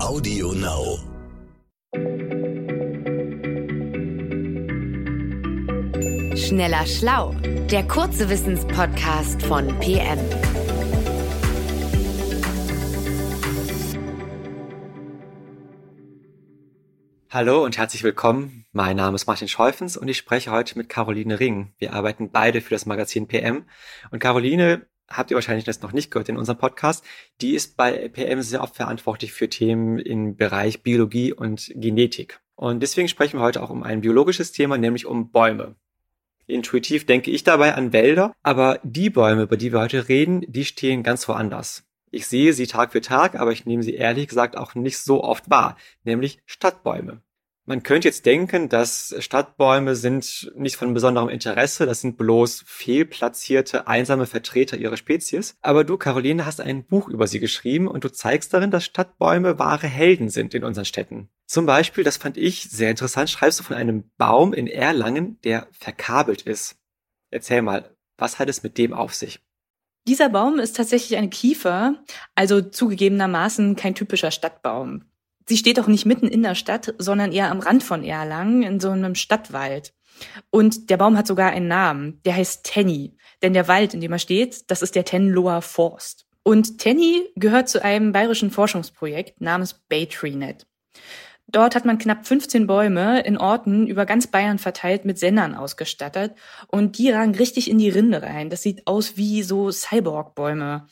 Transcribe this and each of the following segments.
Audio Now. Schneller Schlau, der kurze Wissenspodcast von PM. Hallo und herzlich willkommen. Mein Name ist Martin Scheufens und ich spreche heute mit Caroline Ring. Wir arbeiten beide für das Magazin PM. Und Caroline, habt ihr wahrscheinlich das noch nicht gehört in unserem Podcast, die ist bei PM sehr oft verantwortlich für Themen im Bereich Biologie und Genetik. Und deswegen sprechen wir heute auch um ein biologisches Thema, nämlich um Bäume. Intuitiv denke ich dabei an Wälder, aber die Bäume, über die wir heute reden, die stehen ganz woanders. Ich sehe sie Tag für Tag, aber ich nehme sie ehrlich gesagt auch nicht so oft wahr, nämlich Stadtbäume. Man könnte jetzt denken, dass Stadtbäume sind nicht von besonderem Interesse, das sind bloß fehlplatzierte, einsame Vertreter ihrer Spezies. Aber du, Caroline, hast ein Buch über sie geschrieben und du zeigst darin, dass Stadtbäume wahre Helden sind in unseren Städten. Zum Beispiel, das fand ich sehr interessant, schreibst du von einem Baum in Erlangen, der verkabelt ist. Erzähl mal, was hat es mit dem auf sich? Dieser Baum ist tatsächlich eine Kiefer, also zugegebenermaßen kein typischer Stadtbaum. Sie steht auch nicht mitten in der Stadt, sondern eher am Rand von Erlangen in so einem Stadtwald. Und der Baum hat sogar einen Namen. Der heißt Tenny. Denn der Wald, in dem er steht, das ist der Tenloher Forst. Und Tenny gehört zu einem bayerischen Forschungsprojekt namens BayTreeNet. Dort hat man knapp 15 Bäume in Orten über ganz Bayern verteilt mit Sendern ausgestattet und die ragen richtig in die Rinde rein. Das sieht aus wie so Cyborg-Bäume.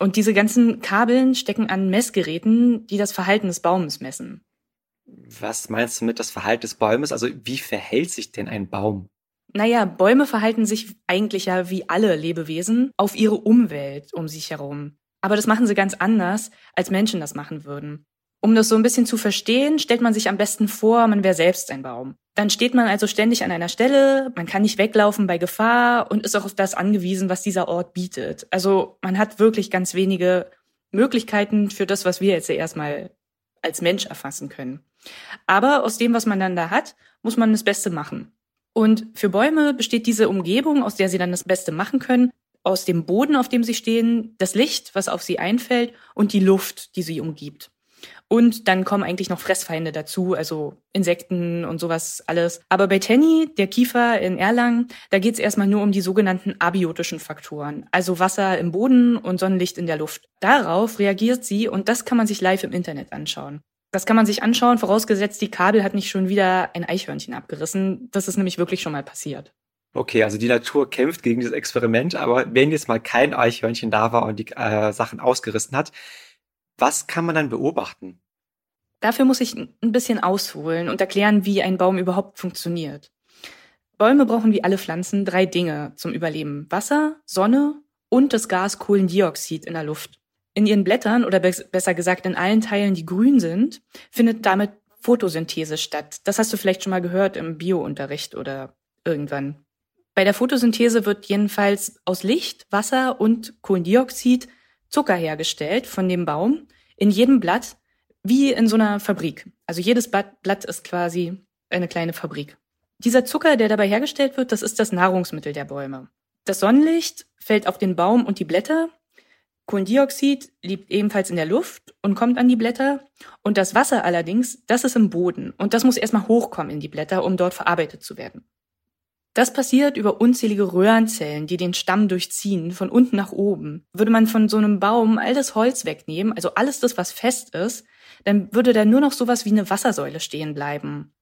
Und diese ganzen Kabeln stecken an Messgeräten, die das Verhalten des Baumes messen. Was meinst du mit das Verhalten des Baumes? Also wie verhält sich denn ein Baum? Naja, Bäume verhalten sich eigentlich ja wie alle Lebewesen auf ihre Umwelt um sich herum. Aber das machen sie ganz anders, als Menschen das machen würden. Um das so ein bisschen zu verstehen, stellt man sich am besten vor, man wäre selbst ein Baum. Dann steht man also ständig an einer Stelle, man kann nicht weglaufen bei Gefahr und ist auch auf das angewiesen, was dieser Ort bietet. Also man hat wirklich ganz wenige Möglichkeiten für das, was wir jetzt erstmal als Mensch erfassen können. Aber aus dem, was man dann da hat, muss man das Beste machen. Und für Bäume besteht diese Umgebung, aus der sie dann das Beste machen können, aus dem Boden, auf dem sie stehen, das Licht, was auf sie einfällt und die Luft, die sie umgibt. Und dann kommen eigentlich noch Fressfeinde dazu, also Insekten und sowas alles. Aber bei Tenny, der Kiefer in Erlangen, da geht es erstmal nur um die sogenannten abiotischen Faktoren, also Wasser im Boden und Sonnenlicht in der Luft. Darauf reagiert sie und das kann man sich live im Internet anschauen. Das kann man sich anschauen, vorausgesetzt, die Kabel hat nicht schon wieder ein Eichhörnchen abgerissen. Das ist nämlich wirklich schon mal passiert. Okay, also die Natur kämpft gegen dieses Experiment, aber wenn jetzt mal kein Eichhörnchen da war und die äh, Sachen ausgerissen hat, was kann man dann beobachten? Dafür muss ich ein bisschen ausholen und erklären, wie ein Baum überhaupt funktioniert. Bäume brauchen wie alle Pflanzen drei Dinge zum Überleben. Wasser, Sonne und das Gas Kohlendioxid in der Luft. In ihren Blättern oder besser gesagt in allen Teilen, die grün sind, findet damit Photosynthese statt. Das hast du vielleicht schon mal gehört im Biounterricht oder irgendwann. Bei der Photosynthese wird jedenfalls aus Licht, Wasser und Kohlendioxid Zucker hergestellt von dem Baum in jedem Blatt, wie in so einer Fabrik. Also jedes Blatt ist quasi eine kleine Fabrik. Dieser Zucker, der dabei hergestellt wird, das ist das Nahrungsmittel der Bäume. Das Sonnenlicht fällt auf den Baum und die Blätter. Kohlendioxid liegt ebenfalls in der Luft und kommt an die Blätter. Und das Wasser allerdings, das ist im Boden. Und das muss erstmal hochkommen in die Blätter, um dort verarbeitet zu werden. Das passiert über unzählige Röhrenzellen, die den Stamm durchziehen, von unten nach oben. Würde man von so einem Baum all das Holz wegnehmen, also alles das, was fest ist, dann würde da nur noch sowas wie eine Wassersäule stehen bleiben.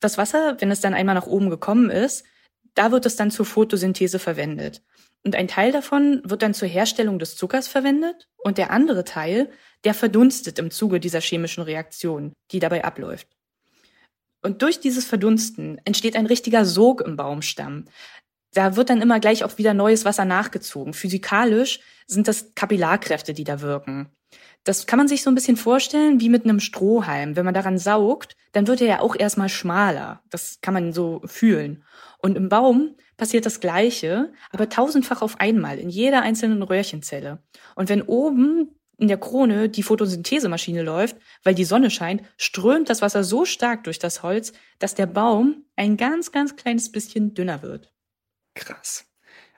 Das Wasser, wenn es dann einmal nach oben gekommen ist, da wird es dann zur Photosynthese verwendet. Und ein Teil davon wird dann zur Herstellung des Zuckers verwendet und der andere Teil, der verdunstet im Zuge dieser chemischen Reaktion, die dabei abläuft. Und durch dieses Verdunsten entsteht ein richtiger Sog im Baumstamm. Da wird dann immer gleich auch wieder neues Wasser nachgezogen. Physikalisch sind das Kapillarkräfte, die da wirken. Das kann man sich so ein bisschen vorstellen wie mit einem Strohhalm. Wenn man daran saugt, dann wird er ja auch erstmal schmaler. Das kann man so fühlen. Und im Baum passiert das Gleiche, aber tausendfach auf einmal in jeder einzelnen Röhrchenzelle. Und wenn oben in der Krone die Photosynthesemaschine läuft, weil die Sonne scheint, strömt das Wasser so stark durch das Holz, dass der Baum ein ganz, ganz kleines bisschen dünner wird. Krass.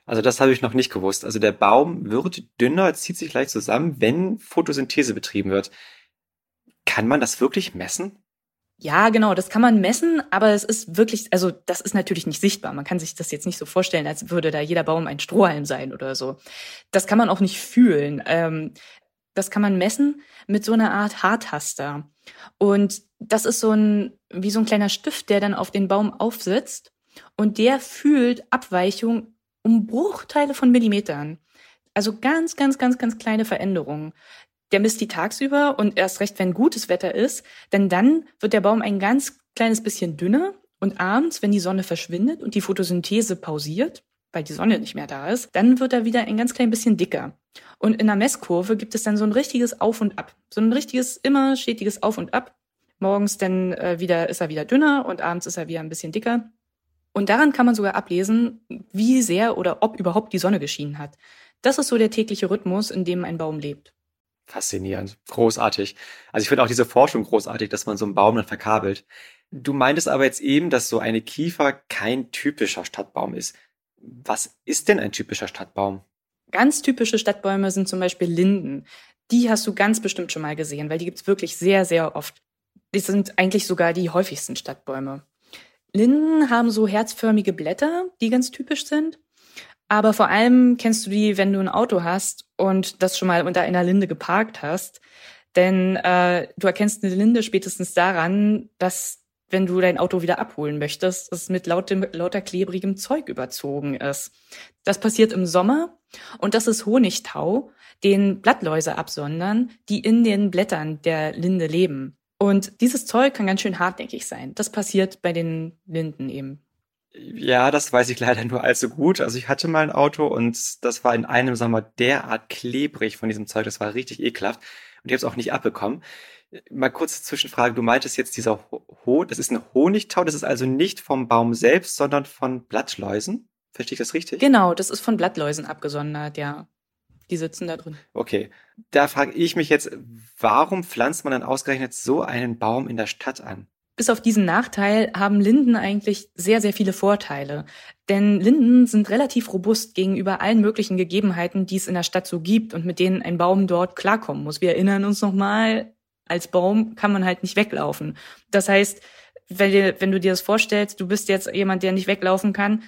Also das habe ich noch nicht gewusst. Also der Baum wird dünner, zieht sich leicht zusammen, wenn Photosynthese betrieben wird. kann man das wirklich messen? Ja, genau, das kann man messen, aber es ist wirklich, also das ist natürlich nicht sichtbar. Man kann sich das jetzt nicht so vorstellen, als würde da jeder Baum ein Strohhalm sein oder so. Das kann man auch nicht fühlen. Ähm, das kann man messen mit so einer Art Haartaster. Und das ist so ein, wie so ein kleiner Stift, der dann auf den Baum aufsitzt und der fühlt Abweichung um Bruchteile von Millimetern. Also ganz, ganz, ganz, ganz kleine Veränderungen. Der misst die tagsüber und erst recht, wenn gutes Wetter ist, denn dann wird der Baum ein ganz kleines bisschen dünner und abends, wenn die Sonne verschwindet und die Photosynthese pausiert, weil die Sonne nicht mehr da ist, dann wird er wieder ein ganz klein bisschen dicker. Und in der Messkurve gibt es dann so ein richtiges Auf und Ab. So ein richtiges, immer stetiges Auf und Ab. Morgens dann äh, wieder ist er wieder dünner und abends ist er wieder ein bisschen dicker. Und daran kann man sogar ablesen, wie sehr oder ob überhaupt die Sonne geschienen hat. Das ist so der tägliche Rhythmus, in dem ein Baum lebt. Faszinierend, großartig. Also ich finde auch diese Forschung großartig, dass man so einen Baum dann verkabelt. Du meintest aber jetzt eben, dass so eine Kiefer kein typischer Stadtbaum ist. Was ist denn ein typischer Stadtbaum? Ganz typische Stadtbäume sind zum Beispiel Linden. Die hast du ganz bestimmt schon mal gesehen, weil die gibt's wirklich sehr, sehr oft. Die sind eigentlich sogar die häufigsten Stadtbäume. Linden haben so herzförmige Blätter, die ganz typisch sind. Aber vor allem kennst du die, wenn du ein Auto hast und das schon mal unter einer Linde geparkt hast. Denn äh, du erkennst eine Linde spätestens daran, dass wenn du dein Auto wieder abholen möchtest, es mit lautem, lauter klebrigem Zeug überzogen ist. Das passiert im Sommer und das ist Honigtau, den Blattläuse absondern, die in den Blättern der Linde leben. Und dieses Zeug kann ganz schön hartnäckig sein. Das passiert bei den Linden eben. Ja, das weiß ich leider nur allzu gut. Also ich hatte mal ein Auto und das war in einem Sommer derart klebrig von diesem Zeug. Das war richtig ekelhaft. Und ich habe es auch nicht abbekommen. Mal kurze Zwischenfrage. Du meintest jetzt dieser Ho, das ist ein Honigtau. Das ist also nicht vom Baum selbst, sondern von Blattläusen. Verstehe ich das richtig? Genau, das ist von Blattläusen abgesondert, ja. Die sitzen da drin. Okay. Da frage ich mich jetzt, warum pflanzt man dann ausgerechnet so einen Baum in der Stadt an? Bis auf diesen Nachteil haben Linden eigentlich sehr, sehr viele Vorteile. Denn Linden sind relativ robust gegenüber allen möglichen Gegebenheiten, die es in der Stadt so gibt und mit denen ein Baum dort klarkommen muss. Wir erinnern uns nochmal, als Baum kann man halt nicht weglaufen. Das heißt, wenn, wenn du dir das vorstellst, du bist jetzt jemand, der nicht weglaufen kann,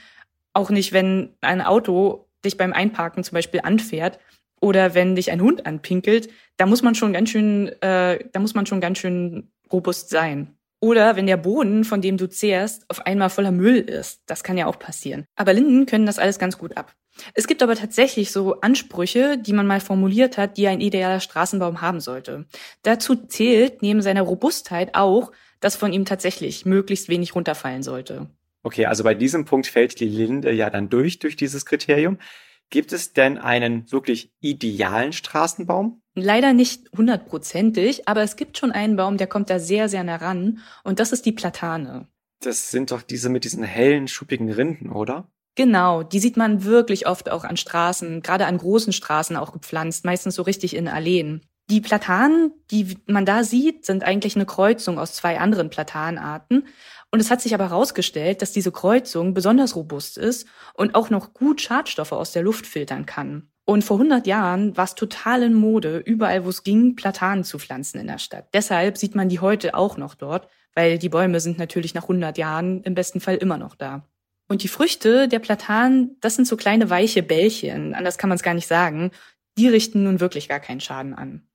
auch nicht, wenn ein Auto dich beim Einparken zum Beispiel anfährt oder wenn dich ein Hund anpinkelt, da muss man schon ganz schön, äh, da muss man schon ganz schön robust sein. Oder wenn der Boden, von dem du zehrst, auf einmal voller Müll ist. Das kann ja auch passieren. Aber Linden können das alles ganz gut ab. Es gibt aber tatsächlich so Ansprüche, die man mal formuliert hat, die ein idealer Straßenbaum haben sollte. Dazu zählt neben seiner Robustheit auch, dass von ihm tatsächlich möglichst wenig runterfallen sollte. Okay, also bei diesem Punkt fällt die Linde ja dann durch, durch dieses Kriterium. Gibt es denn einen wirklich idealen Straßenbaum? Leider nicht hundertprozentig, aber es gibt schon einen Baum, der kommt da sehr, sehr nah ran und das ist die Platane. Das sind doch diese mit diesen hellen, schuppigen Rinden, oder? Genau, die sieht man wirklich oft auch an Straßen, gerade an großen Straßen auch gepflanzt, meistens so richtig in Alleen. Die Platanen, die man da sieht, sind eigentlich eine Kreuzung aus zwei anderen Platanarten. Und es hat sich aber herausgestellt, dass diese Kreuzung besonders robust ist und auch noch gut Schadstoffe aus der Luft filtern kann. Und vor 100 Jahren war es total in Mode, überall wo es ging, Platanen zu pflanzen in der Stadt. Deshalb sieht man die heute auch noch dort, weil die Bäume sind natürlich nach 100 Jahren im besten Fall immer noch da. Und die Früchte der Platanen, das sind so kleine weiche Bällchen, anders kann man es gar nicht sagen, die richten nun wirklich gar keinen Schaden an.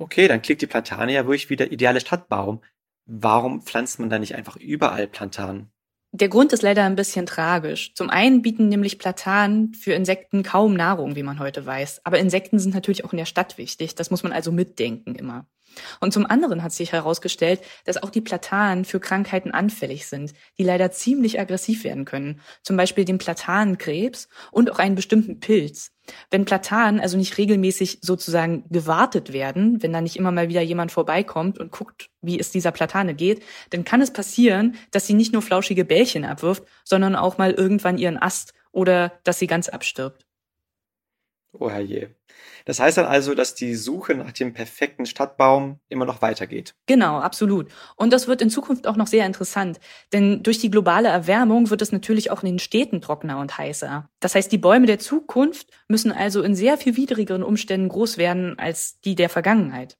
Okay, dann klingt die Platane ja wirklich wie der ideale Stadtbaum. Warum pflanzt man da nicht einfach überall Platanen? Der Grund ist leider ein bisschen tragisch. Zum einen bieten nämlich Platanen für Insekten kaum Nahrung, wie man heute weiß. Aber Insekten sind natürlich auch in der Stadt wichtig. Das muss man also mitdenken immer. Und zum anderen hat sich herausgestellt, dass auch die Platanen für Krankheiten anfällig sind, die leider ziemlich aggressiv werden können. Zum Beispiel den Platanenkrebs und auch einen bestimmten Pilz. Wenn Platanen also nicht regelmäßig sozusagen gewartet werden, wenn da nicht immer mal wieder jemand vorbeikommt und guckt, wie es dieser Platane geht, dann kann es passieren, dass sie nicht nur flauschige Bällchen abwirft, sondern auch mal irgendwann ihren Ast oder dass sie ganz abstirbt. Oh herrje. Das heißt dann also, dass die Suche nach dem perfekten Stadtbaum immer noch weitergeht. Genau, absolut. Und das wird in Zukunft auch noch sehr interessant. Denn durch die globale Erwärmung wird es natürlich auch in den Städten trockener und heißer. Das heißt, die Bäume der Zukunft müssen also in sehr viel widrigeren Umständen groß werden als die der Vergangenheit.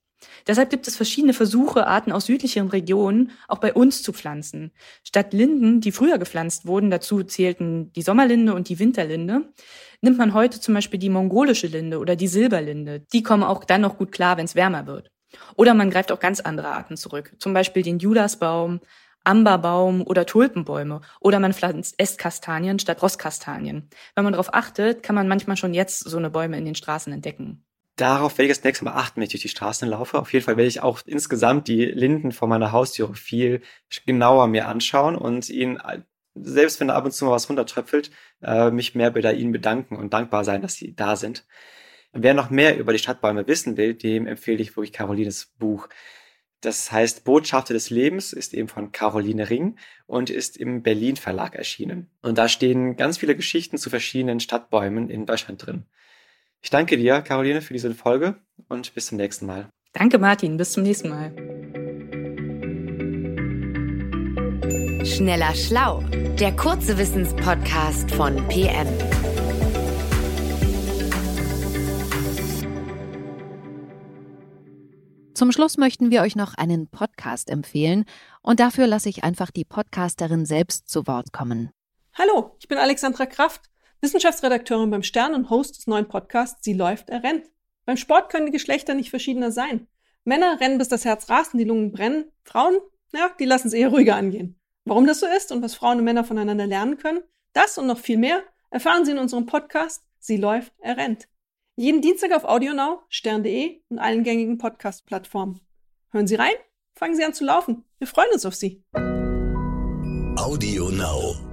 Deshalb gibt es verschiedene Versuche, Arten aus südlicheren Regionen auch bei uns zu pflanzen. Statt Linden, die früher gepflanzt wurden, dazu zählten die Sommerlinde und die Winterlinde, nimmt man heute zum Beispiel die mongolische Linde oder die Silberlinde. Die kommen auch dann noch gut klar, wenn es wärmer wird. Oder man greift auch ganz andere Arten zurück, zum Beispiel den Judasbaum, Amberbaum oder Tulpenbäume. Oder man pflanzt Esskastanien statt Rosskastanien. Wenn man darauf achtet, kann man manchmal schon jetzt so eine Bäume in den Straßen entdecken. Darauf werde ich das nächste Mal achten, wenn ich durch die Straßen laufe. Auf jeden Fall werde ich auch insgesamt die Linden vor meiner Haustür viel genauer mir anschauen und ihnen, selbst wenn da ab und zu mal was runtertröpfelt, äh, mich mehr bei ihnen bedanken und dankbar sein, dass sie da sind. Wer noch mehr über die Stadtbäume wissen will, dem empfehle ich wirklich Carolines Buch. Das heißt, Botschafter des Lebens ist eben von Caroline Ring und ist im Berlin Verlag erschienen. Und da stehen ganz viele Geschichten zu verschiedenen Stadtbäumen in Deutschland drin. Ich danke dir, Caroline, für diese Folge und bis zum nächsten Mal. Danke, Martin. Bis zum nächsten Mal. Schneller Schlau, der kurze Wissenspodcast von PM. Zum Schluss möchten wir euch noch einen Podcast empfehlen und dafür lasse ich einfach die Podcasterin selbst zu Wort kommen. Hallo, ich bin Alexandra Kraft, Wissenschaftsredakteurin beim Stern und Host des neuen Podcasts Sie läuft, er rennt. Beim Sport können die Geschlechter nicht verschiedener sein. Männer rennen, bis das Herz rast und die Lungen brennen. Frauen, ja, die lassen es eher ruhiger angehen. Warum das so ist und was Frauen und Männer voneinander lernen können, das und noch viel mehr erfahren Sie in unserem Podcast Sie läuft, er rennt. Jeden Dienstag auf AudioNow, stern.de und allen gängigen Podcast-Plattformen. Hören Sie rein, fangen Sie an zu laufen. Wir freuen uns auf Sie. AudioNow.